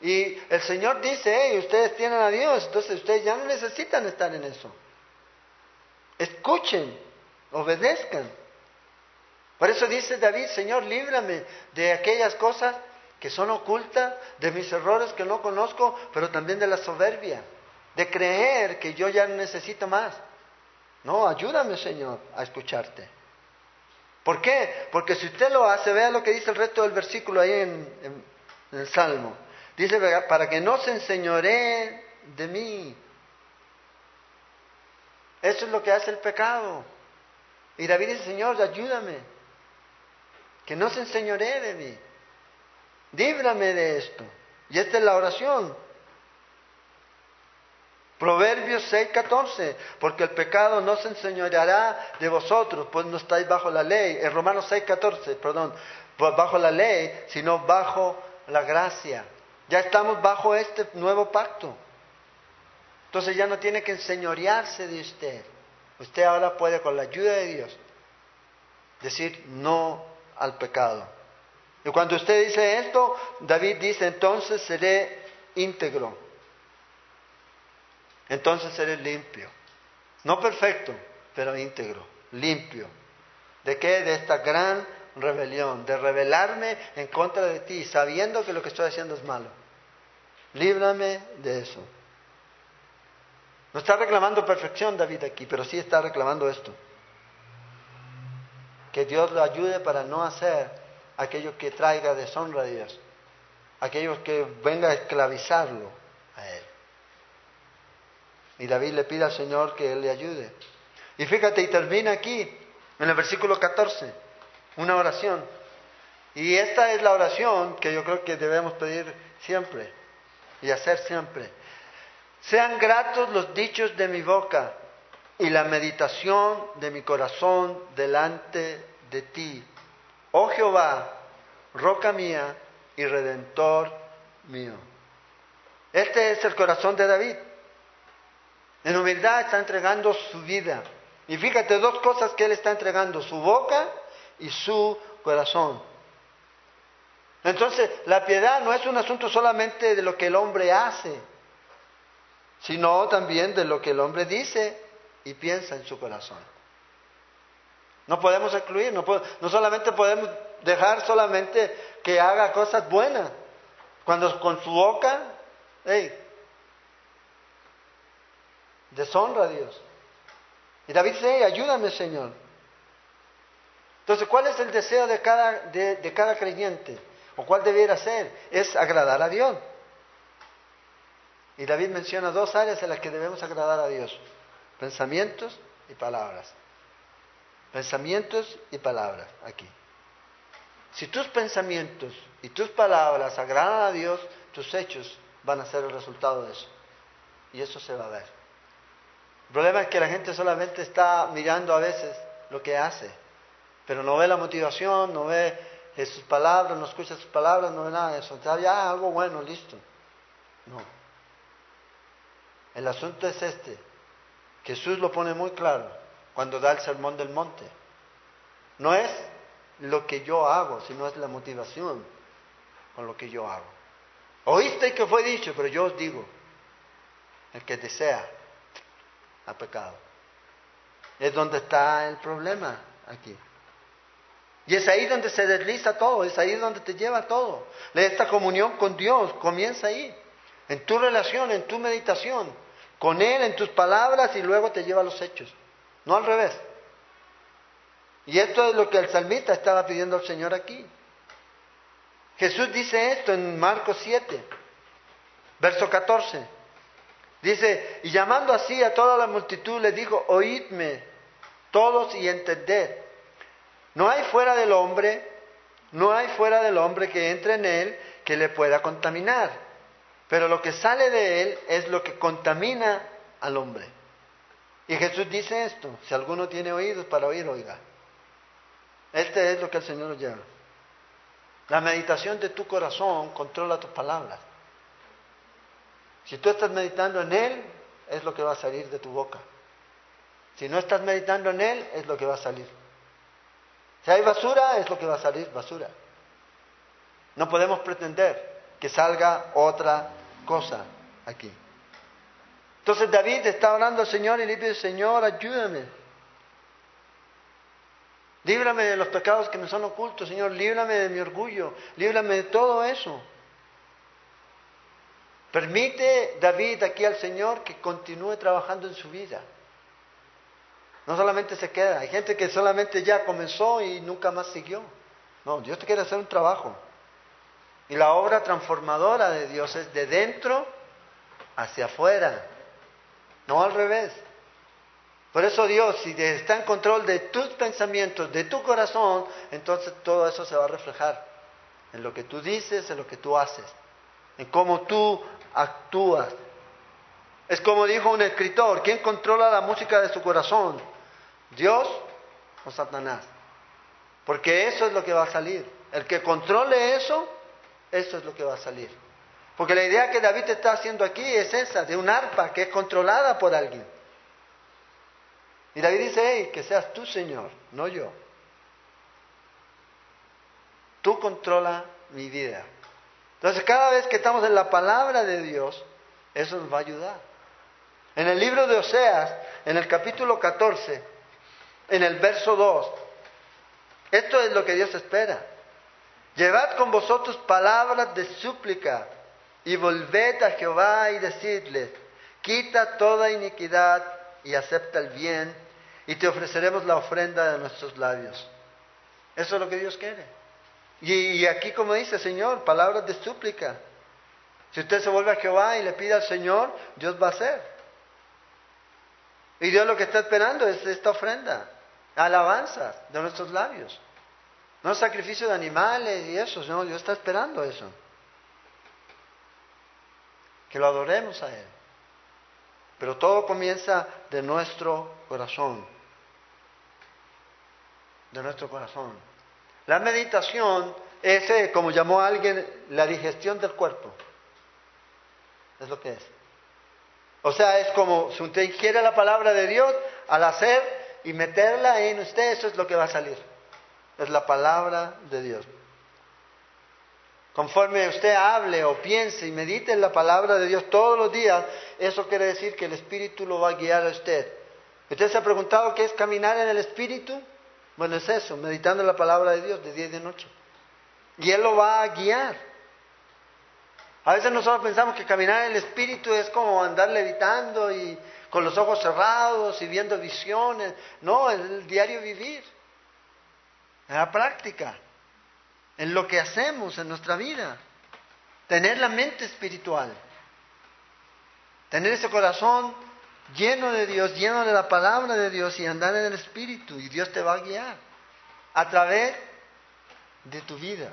Y el Señor dice, hey, ustedes tienen a Dios, entonces ustedes ya no necesitan estar en eso. Escuchen, obedezcan. Por eso dice David, Señor, líbrame de aquellas cosas que son ocultas, de mis errores que no conozco, pero también de la soberbia, de creer que yo ya necesito más. No, ayúdame Señor a escucharte. ¿Por qué? Porque si usted lo hace, vea lo que dice el resto del versículo ahí en, el Salmo. Dice, para que no se enseñoree de mí. Eso es lo que hace el pecado. Y David dice, Señor, ayúdame. Que no se enseñoree de mí. Líbrame de esto. Y esta es la oración. Proverbios 6:14, porque el pecado no se enseñoreará de vosotros, pues no estáis bajo la ley. En Romanos 6:14, perdón, pues bajo la ley, sino bajo la gracia. Ya estamos bajo este nuevo pacto. Entonces ya no tiene que enseñorearse de usted. Usted ahora puede, con la ayuda de Dios, decir no al pecado. Y cuando usted dice esto, David dice, entonces seré íntegro entonces eres limpio. No perfecto, pero íntegro, limpio. ¿De qué? De esta gran rebelión, de rebelarme en contra de ti, sabiendo que lo que estoy haciendo es malo. Líbrame de eso. No está reclamando perfección David aquí, pero sí está reclamando esto. Que Dios lo ayude para no hacer aquello que traiga deshonra a Dios, aquello que venga a esclavizarlo a Él. Y David le pide al Señor que Él le ayude. Y fíjate, y termina aquí, en el versículo 14, una oración. Y esta es la oración que yo creo que debemos pedir siempre y hacer siempre. Sean gratos los dichos de mi boca y la meditación de mi corazón delante de ti. Oh Jehová, roca mía y redentor mío. Este es el corazón de David. En humildad está entregando su vida. Y fíjate, dos cosas que Él está entregando, su boca y su corazón. Entonces, la piedad no es un asunto solamente de lo que el hombre hace, sino también de lo que el hombre dice y piensa en su corazón. No podemos excluir, no, no solamente podemos dejar solamente que haga cosas buenas, cuando con su boca, hey, deshonra a Dios. Y David dice, ayúdame Señor. Entonces, ¿cuál es el deseo de cada, de, cada creyente? ¿O cuál debiera ser? Es agradar a Dios. Y David menciona dos áreas en las que debemos agradar a Dios. Pensamientos y palabras. Pensamientos y palabras aquí. Si tus pensamientos y tus palabras agradan a Dios, tus hechos van a ser el resultado de eso. Y eso se va a ver. El problema es que la gente solamente está mirando a veces lo que hace, pero no ve la motivación, no ve sus palabras, no escucha sus palabras, no ve nada de eso. Entonces, ya algo bueno, listo. No. El asunto es este. Jesús lo pone muy claro cuando da el sermón del monte. No es lo que yo hago, sino es la motivación con lo que yo hago. Oíste que fue dicho, pero yo os digo, el que desea ha pecado. Es donde está el problema aquí. Y es ahí donde se desliza todo, es ahí donde te lleva todo. Esta comunión con Dios comienza ahí, en tu relación, en tu meditación, con Él, en tus palabras y luego te lleva a los hechos. No al revés. Y esto es lo que el salmista estaba pidiendo al Señor aquí. Jesús dice esto en Marcos 7, verso 14. Dice, y llamando así a toda la multitud, le dijo, oídme todos y entended. No hay fuera del hombre, no hay fuera del hombre que entre en él que le pueda contaminar. Pero lo que sale de él es lo que contamina al hombre. Y Jesús dice esto, si alguno tiene oídos para oír, oiga. Este es lo que el Señor nos lleva. La meditación de tu corazón controla tus palabras. Si tú estás meditando en Él, es lo que va a salir de tu boca. Si no estás meditando en Él, es lo que va a salir. Si hay basura, es lo que va a salir basura. No podemos pretender que salga otra cosa aquí. Entonces David está orando al Señor y le dice, Señor, ayúdame. Líbrame de los pecados que me son ocultos, Señor. Líbrame de mi orgullo. Líbrame de todo eso. Permite David aquí al Señor que continúe trabajando en su vida. No solamente se queda, hay gente que solamente ya comenzó y nunca más siguió. No, Dios te quiere hacer un trabajo. Y la obra transformadora de Dios es de dentro hacia afuera, no al revés. Por eso Dios, si está en control de tus pensamientos, de tu corazón, entonces todo eso se va a reflejar en lo que tú dices, en lo que tú haces, en cómo tú actúas. Es como dijo un escritor, ¿quién controla la música de su corazón? ¿Dios o Satanás? Porque eso es lo que va a salir. El que controle eso, eso es lo que va a salir. Porque la idea que David está haciendo aquí es esa, de un arpa que es controlada por alguien. Y David dice, hey, que seas tú, Señor, no yo. Tú controla mi vida. Entonces, cada vez que estamos en la palabra de Dios, eso nos va a ayudar. En el libro de Oseas, en el capítulo 14, en el verso 2, esto es lo que Dios espera. Llevad con vosotros palabras de súplica y volved a Jehová y decidle, quita toda iniquidad y acepta el bien y te ofreceremos la ofrenda de nuestros labios. Eso es lo que Dios quiere. Y, aquí como dice Señor, palabras de súplica. Si usted se vuelve a Jehová y le pide al Señor, Dios va a hacer. Y Dios lo que está esperando es esta ofrenda, alabanzas de nuestros labios. No sacrificio de animales y eso, no, Dios está esperando eso. Que lo adoremos a Él. Pero todo comienza de nuestro corazón. De nuestro corazón. La meditación es, eh, como llamó alguien, la digestión del cuerpo. Es lo que es. O sea, es como si usted ingiere la palabra de Dios al hacer y meterla en usted, eso es lo que va a salir. Es la palabra de Dios. Conforme usted hable o piense y medite en la palabra de Dios todos los días, eso quiere decir que el Espíritu lo va a guiar a usted. ¿Usted se ha preguntado qué es caminar en el Espíritu? Bueno, es eso, meditando en la palabra de Dios de día y de noche. Y Él lo va a guiar. A veces nosotros pensamos que caminar en el Espíritu es como andar levitando y con los ojos cerrados y viendo visiones. No, es el diario vivir, en la práctica en lo que hacemos en nuestra vida. Tener la mente espiritual. Tener ese corazón lleno de Dios, lleno de la palabra de Dios y andar en el Espíritu. Y Dios te va a guiar a través de tu vida.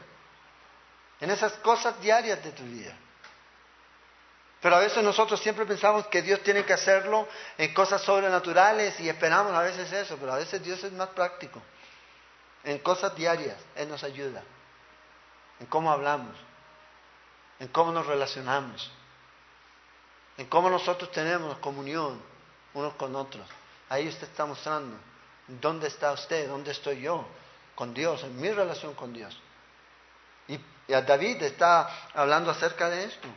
En esas cosas diarias de tu vida. Pero a veces nosotros siempre pensamos que Dios tiene que hacerlo en cosas sobrenaturales y esperamos a veces eso, pero a veces Dios es más práctico. En cosas diarias, Él nos ayuda en cómo hablamos, en cómo nos relacionamos, en cómo nosotros tenemos comunión unos con otros. Ahí usted está mostrando dónde está usted, dónde estoy yo con Dios, en mi relación con Dios. Y, a David está hablando acerca de esto.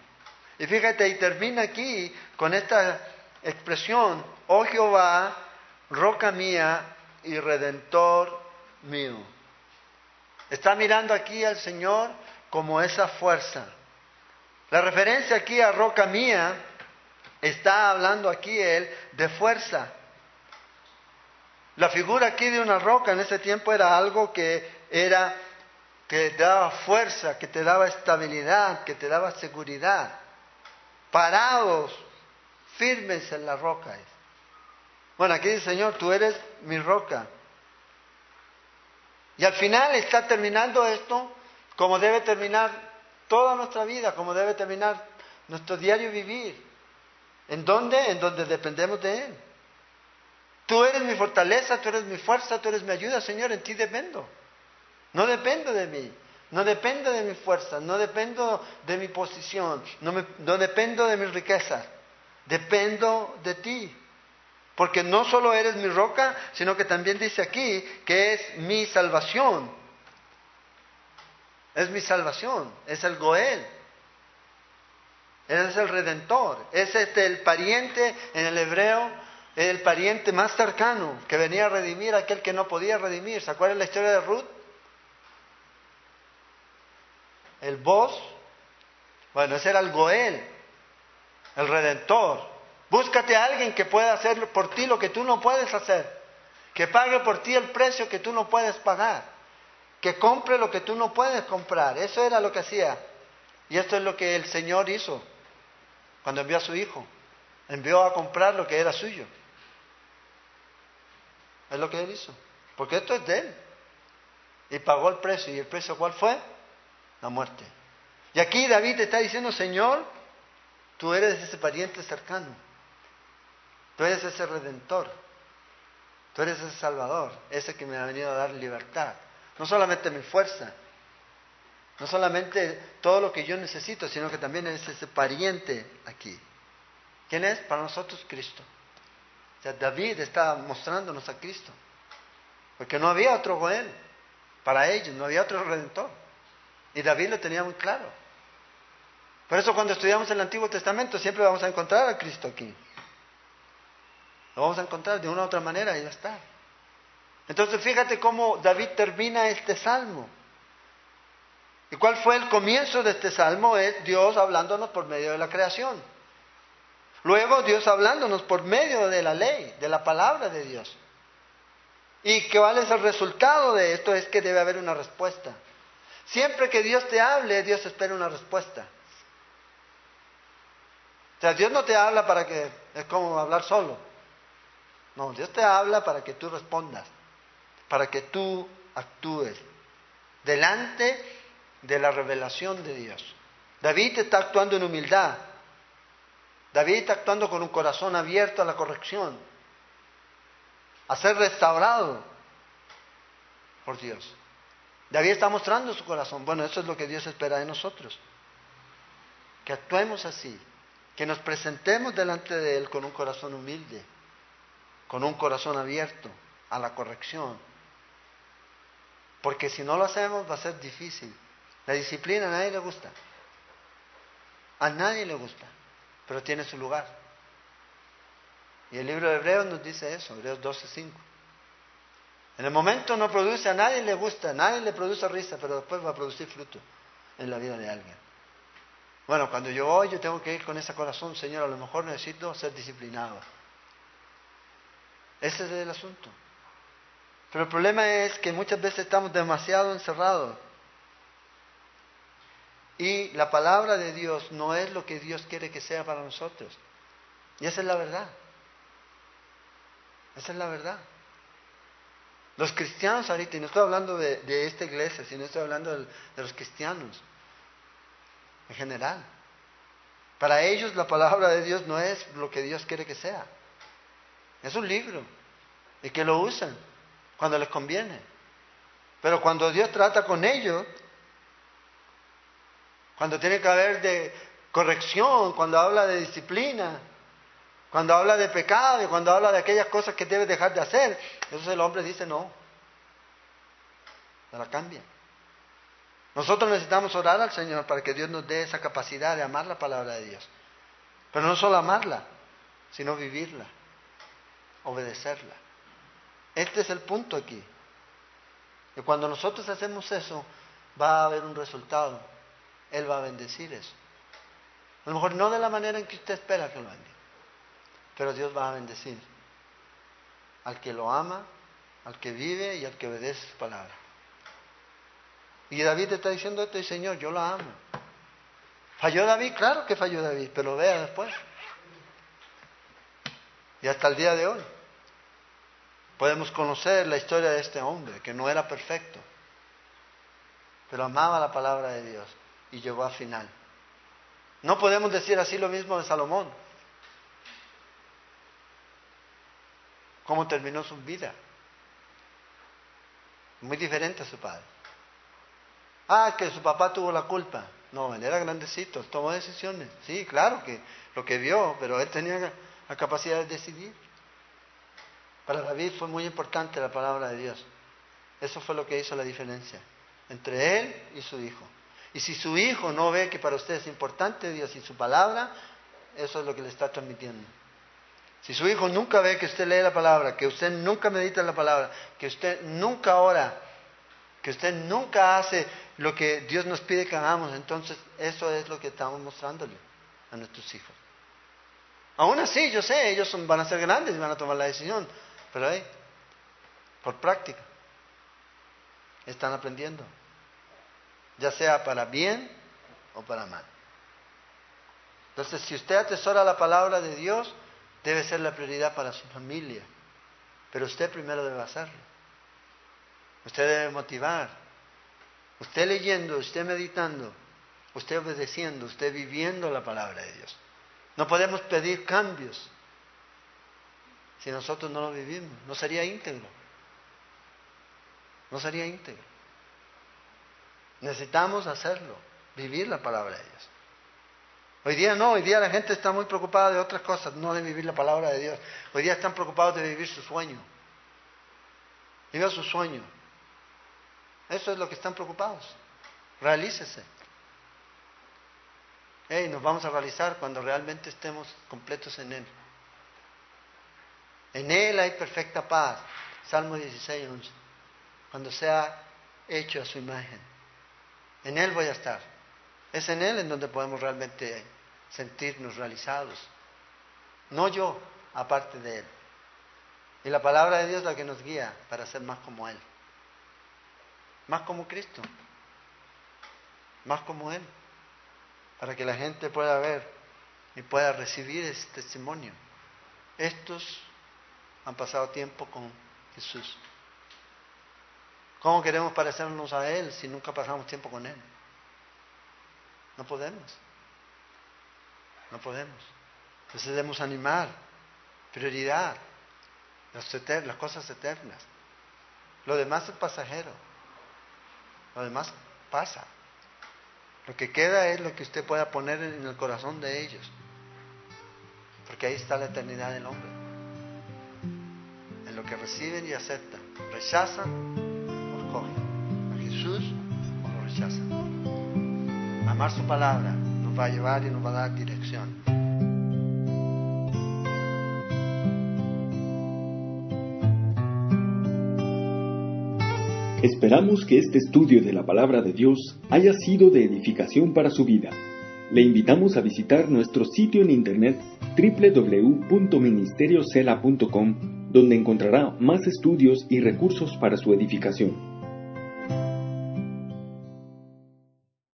Y fíjate, y termina aquí con esta expresión, oh Jehová, roca mía y redentor mío. Está mirando aquí al Señor como esa fuerza. La referencia aquí a roca mía está hablando aquí él de fuerza. La figura aquí de una roca en ese tiempo era algo que era que daba fuerza, que te daba estabilidad, que te daba seguridad. Parados, firmes en la roca. Bueno, aquí dice Señor, tú eres mi roca. Y al final está terminando esto como debe terminar toda nuestra vida, como debe terminar nuestro diario vivir. ¿En dónde? En donde dependemos de Él. Tú eres mi fortaleza, tú eres mi fuerza, tú eres mi ayuda, Señor, en ti dependo. No dependo de mí, no dependo de mi fuerza, no dependo de mi posición, no, no dependo de mis riquezas, dependo de ti. Porque no solo eres mi roca, sino que también dice aquí que es mi salvación. Es mi salvación, es el Goel. Es el redentor, es este el pariente en el hebreo, el pariente más cercano que venía a redimir a aquel que no podía redimir. ¿Se acuerdan la historia de Ruth? El voz, bueno, ese era el Goel, el redentor. Búscate a alguien que pueda hacer por ti lo que tú no puedes hacer, que pague por ti el precio que tú no puedes pagar, que compre lo que tú no puedes comprar. Eso era lo que hacía. Y esto es lo que el Señor hizo cuando envió a su Hijo. Envió a comprar lo que era suyo. Es lo que Él hizo. Porque esto es de Él. Y pagó el precio. ¿Y el precio cuál fue? La muerte. Y aquí David está diciendo, Señor, tú eres ese pariente cercano. Tú eres ese redentor. Tú eres ese salvador, ese que me ha venido a dar libertad. No solamente mi fuerza, no solamente todo lo que yo necesito, sino que también es ese pariente aquí. ¿Quién es? Para nosotros Cristo. O sea, David está mostrándonos a Cristo. Porque no había otro Goel para ellos, no había otro redentor. Y David lo tenía muy claro. Por eso cuando estudiamos el Antiguo Testamento siempre vamos a encontrar a Cristo aquí. Lo vamos a encontrar de una u otra manera y ya está. Entonces fíjate cómo David termina este salmo. ¿Y cuál fue el comienzo de este salmo? Es Dios hablándonos por medio de la creación. Luego Dios hablándonos por medio de la ley, de la palabra de Dios. ¿Y cuál es el resultado de esto? Es que debe haber una respuesta. Siempre que Dios te hable, Dios espera una respuesta. O sea, Dios no te habla para que es como hablar solo. No, Dios te habla para que tú respondas, para que tú actúes delante de la revelación de Dios. David está actuando en humildad. David está actuando con un corazón abierto a la corrección, a ser restaurado por Dios. David está mostrando su corazón. Bueno, eso es lo que Dios espera de nosotros. Que actuemos así, que nos presentemos delante de Él con un corazón humilde con un corazón abierto a la corrección. Porque si no lo hacemos va a ser difícil La disciplina a nadie le gusta. A nadie le gusta, pero tiene su lugar. Y el libro de Hebreos nos dice eso, Hebreos 12:5. En el momento no produce, a nadie le gusta, a nadie le produce risa, pero después va a producir fruto en la vida de alguien. Bueno, cuando yo voy, yo tengo que ir con ese corazón, Señor, a lo mejor necesito ser disciplinado. Ese es el asunto. Pero el problema es que muchas veces estamos demasiado encerrados. Y la palabra de Dios no es lo que Dios quiere que sea para nosotros. Y esa es la verdad. Esa es la verdad. Los cristianos ahorita, y no estoy hablando de, esta iglesia, sino estoy hablando de, de los cristianos en general. Para ellos la palabra de Dios no es lo que Dios quiere que sea. Es un libro. Y que lo usan cuando les conviene. Pero cuando Dios trata con ellos, cuando tiene que haber de corrección, cuando habla de disciplina, cuando habla de pecado y cuando habla de aquellas cosas que debe dejar de hacer, entonces el hombre dice no. Se la cambia. Nosotros necesitamos orar al Señor para que Dios nos dé esa capacidad de amar la palabra de Dios. Pero no solo amarla, sino vivirla, obedecerla. Este es el punto aquí. Que cuando nosotros hacemos eso, va a haber un resultado. Él va a bendecir eso. A lo mejor no de la manera en que usted espera que lo bendiga, pero Dios va a bendecir al que lo ama, al que vive y al que obedece su palabra. Y David está diciendo esto y Señor, yo lo amo. ¿Falló David? Claro que falló David, pero vea después. Y hasta el día de hoy podemos conocer la historia de este hombre, que no era perfecto, pero amaba la palabra de Dios y llegó al final. No podemos decir así lo mismo de Salomón. ¿Cómo terminó su vida? Muy diferente a su padre. Ah, que su papá tuvo la culpa. No, él era grandecito, tomó decisiones. Sí, claro que lo que vio, pero él tenía la capacidad de decidir. Para David fue muy importante la palabra de Dios. Eso fue lo que hizo la diferencia entre él y su hijo. Y si su hijo no ve que para usted es importante Dios y su palabra, eso es lo que le está transmitiendo. Si su hijo nunca ve que usted lee la palabra, que usted nunca medita la palabra, que usted nunca ora, que usted nunca hace lo que Dios nos pide que hagamos, entonces eso es lo que estamos mostrándole a nuestros hijos. Aún así, yo sé, ellos van a ser grandes y van a tomar la decisión, pero ahí, por práctica, están aprendiendo, ya sea para bien o para mal. Entonces, si usted atesora la palabra de Dios, debe ser la prioridad para su familia, pero usted primero debe hacerlo. Usted debe motivar. Usted leyendo, usted meditando, usted obedeciendo, usted viviendo la palabra de Dios. No podemos pedir cambios si nosotros no lo vivimos. No sería íntegro. No sería íntegro. Necesitamos hacerlo, vivir la palabra de Dios. Hoy día no, hoy día la gente está muy preocupada de otras cosas, no de vivir la palabra de Dios. Hoy día están preocupados de vivir su sueño. Viva su sueño. Eso es lo que están preocupados. Realícese. Hey, nos vamos a realizar cuando realmente estemos completos en Él. En Él hay perfecta paz. Salmo 16, 11. Cuando sea hecho a su imagen. En Él voy a estar. Es en Él en donde podemos realmente sentirnos realizados. No yo, aparte de Él. Y la palabra de Dios es la que nos guía para ser más como Él más como Cristo, más como Él, para que la gente pueda ver y pueda recibir ese testimonio. Estos han pasado tiempo con Jesús. ¿Cómo queremos parecernos a Él si nunca pasamos tiempo con Él? No podemos. No podemos. Entonces debemos animar. Prioridad. Las, las cosas eternas. Lo demás es pasajero. Lo demás pasa. Lo que queda es lo que usted pueda poner en el corazón de ellos. Porque ahí está la eternidad del hombre. En lo que reciben y aceptan. Rechazan o escogen. A Jesús o lo rechazan. proclamar su palabra nos va a llevar y nos va a dar dirección. Esperamos que este estudio de la palabra de Dios haya sido de edificación para su vida. Le invitamos a visitar nuestro sitio en internet www.ministeriocela.com donde encontrará más estudios y recursos para su edificación.